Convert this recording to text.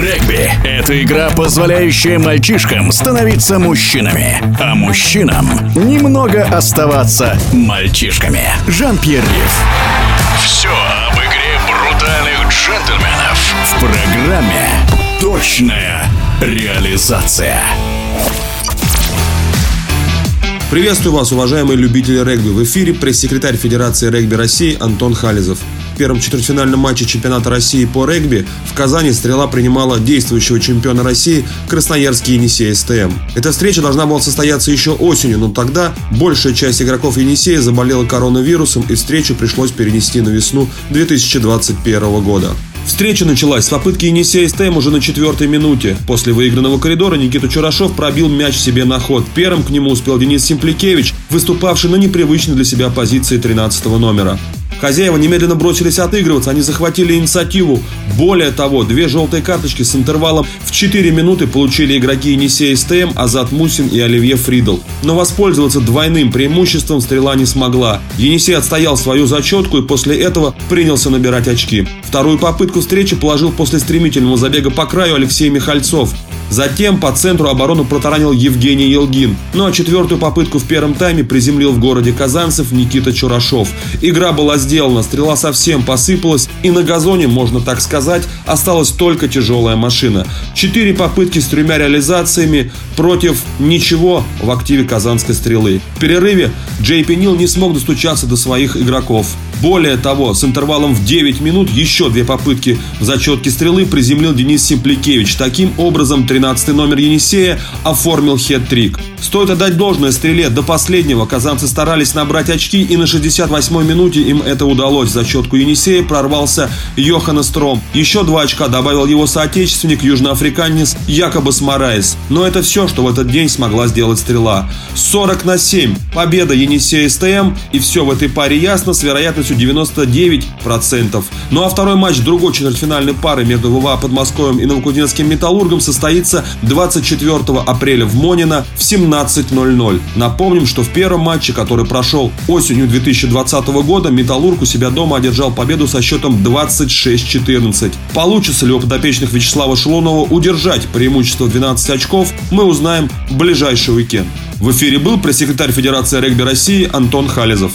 Регби – это игра, позволяющая мальчишкам становиться мужчинами, а мужчинам немного оставаться мальчишками. Жан-Пьер Риф. Все об игре брутальных джентльменов в программе «Точная реализация». Приветствую вас, уважаемые любители регби. В эфире пресс-секретарь Федерации регби России Антон Хализов. В первом четвертьфинальном матче чемпионата России по регби в Казани «Стрела» принимала действующего чемпиона России Красноярский Енисей СТМ. Эта встреча должна была состояться еще осенью, но тогда большая часть игроков Енисея заболела коронавирусом и встречу пришлось перенести на весну 2021 года. Встреча началась с попытки Енисея СТМ уже на четвертой минуте. После выигранного коридора Никита Чурашов пробил мяч себе на ход. Первым к нему успел Денис Симпликевич, выступавший на непривычной для себя позиции 13 номера. Хозяева немедленно бросились отыгрываться, они захватили инициативу. Более того, две желтые карточки с интервалом в 4 минуты получили игроки Енисея СТМ, Азат Мусин и Оливье Фридл. Но воспользоваться двойным преимуществом стрела не смогла. Енисей отстоял свою зачетку и после этого принялся набирать очки. Вторую попытку встречи положил после стремительного забега по краю Алексей Михальцов. Затем по центру оборону протаранил Евгений Елгин. Ну а четвертую попытку в первом тайме приземлил в городе Казанцев Никита Чурашов. Игра была сделана, стрела совсем посыпалась, и на газоне, можно так сказать, осталась только тяжелая машина. Четыре попытки с тремя реализациями против ничего в активе казанской стрелы. В перерыве Джей Пенил не смог достучаться до своих игроков. Более того, с интервалом в 9 минут еще две попытки в зачетке стрелы приземлил Денис Симпликевич. Таким образом, 13 номер Енисея оформил хет-трик. Стоит отдать должное стреле. До последнего казанцы старались набрать очки, и на 68-й минуте им это удалось. В зачетку Енисея прорвался Йохана Стром. Еще два очка добавил его соотечественник, южноафриканец Якобы Смараес. Но это все, что в этот день смогла сделать стрела. 40 на 7. Победа Енисея СТМ. И все в этой паре ясно с вероятностью 99%. Ну а второй матч другой четвертьфинальной пары между ВВА Подмосковьем и Новокузнецким Металлургом состоится 24 апреля в Монино в 17 17.00. Напомним, что в первом матче, который прошел осенью 2020 года, Металлург у себя дома одержал победу со счетом 26-14. Получится ли у подопечных Вячеслава Шелунова удержать преимущество 12 очков, мы узнаем в ближайший уикенд. В эфире был пресс-секретарь Федерации регби России Антон Хализов.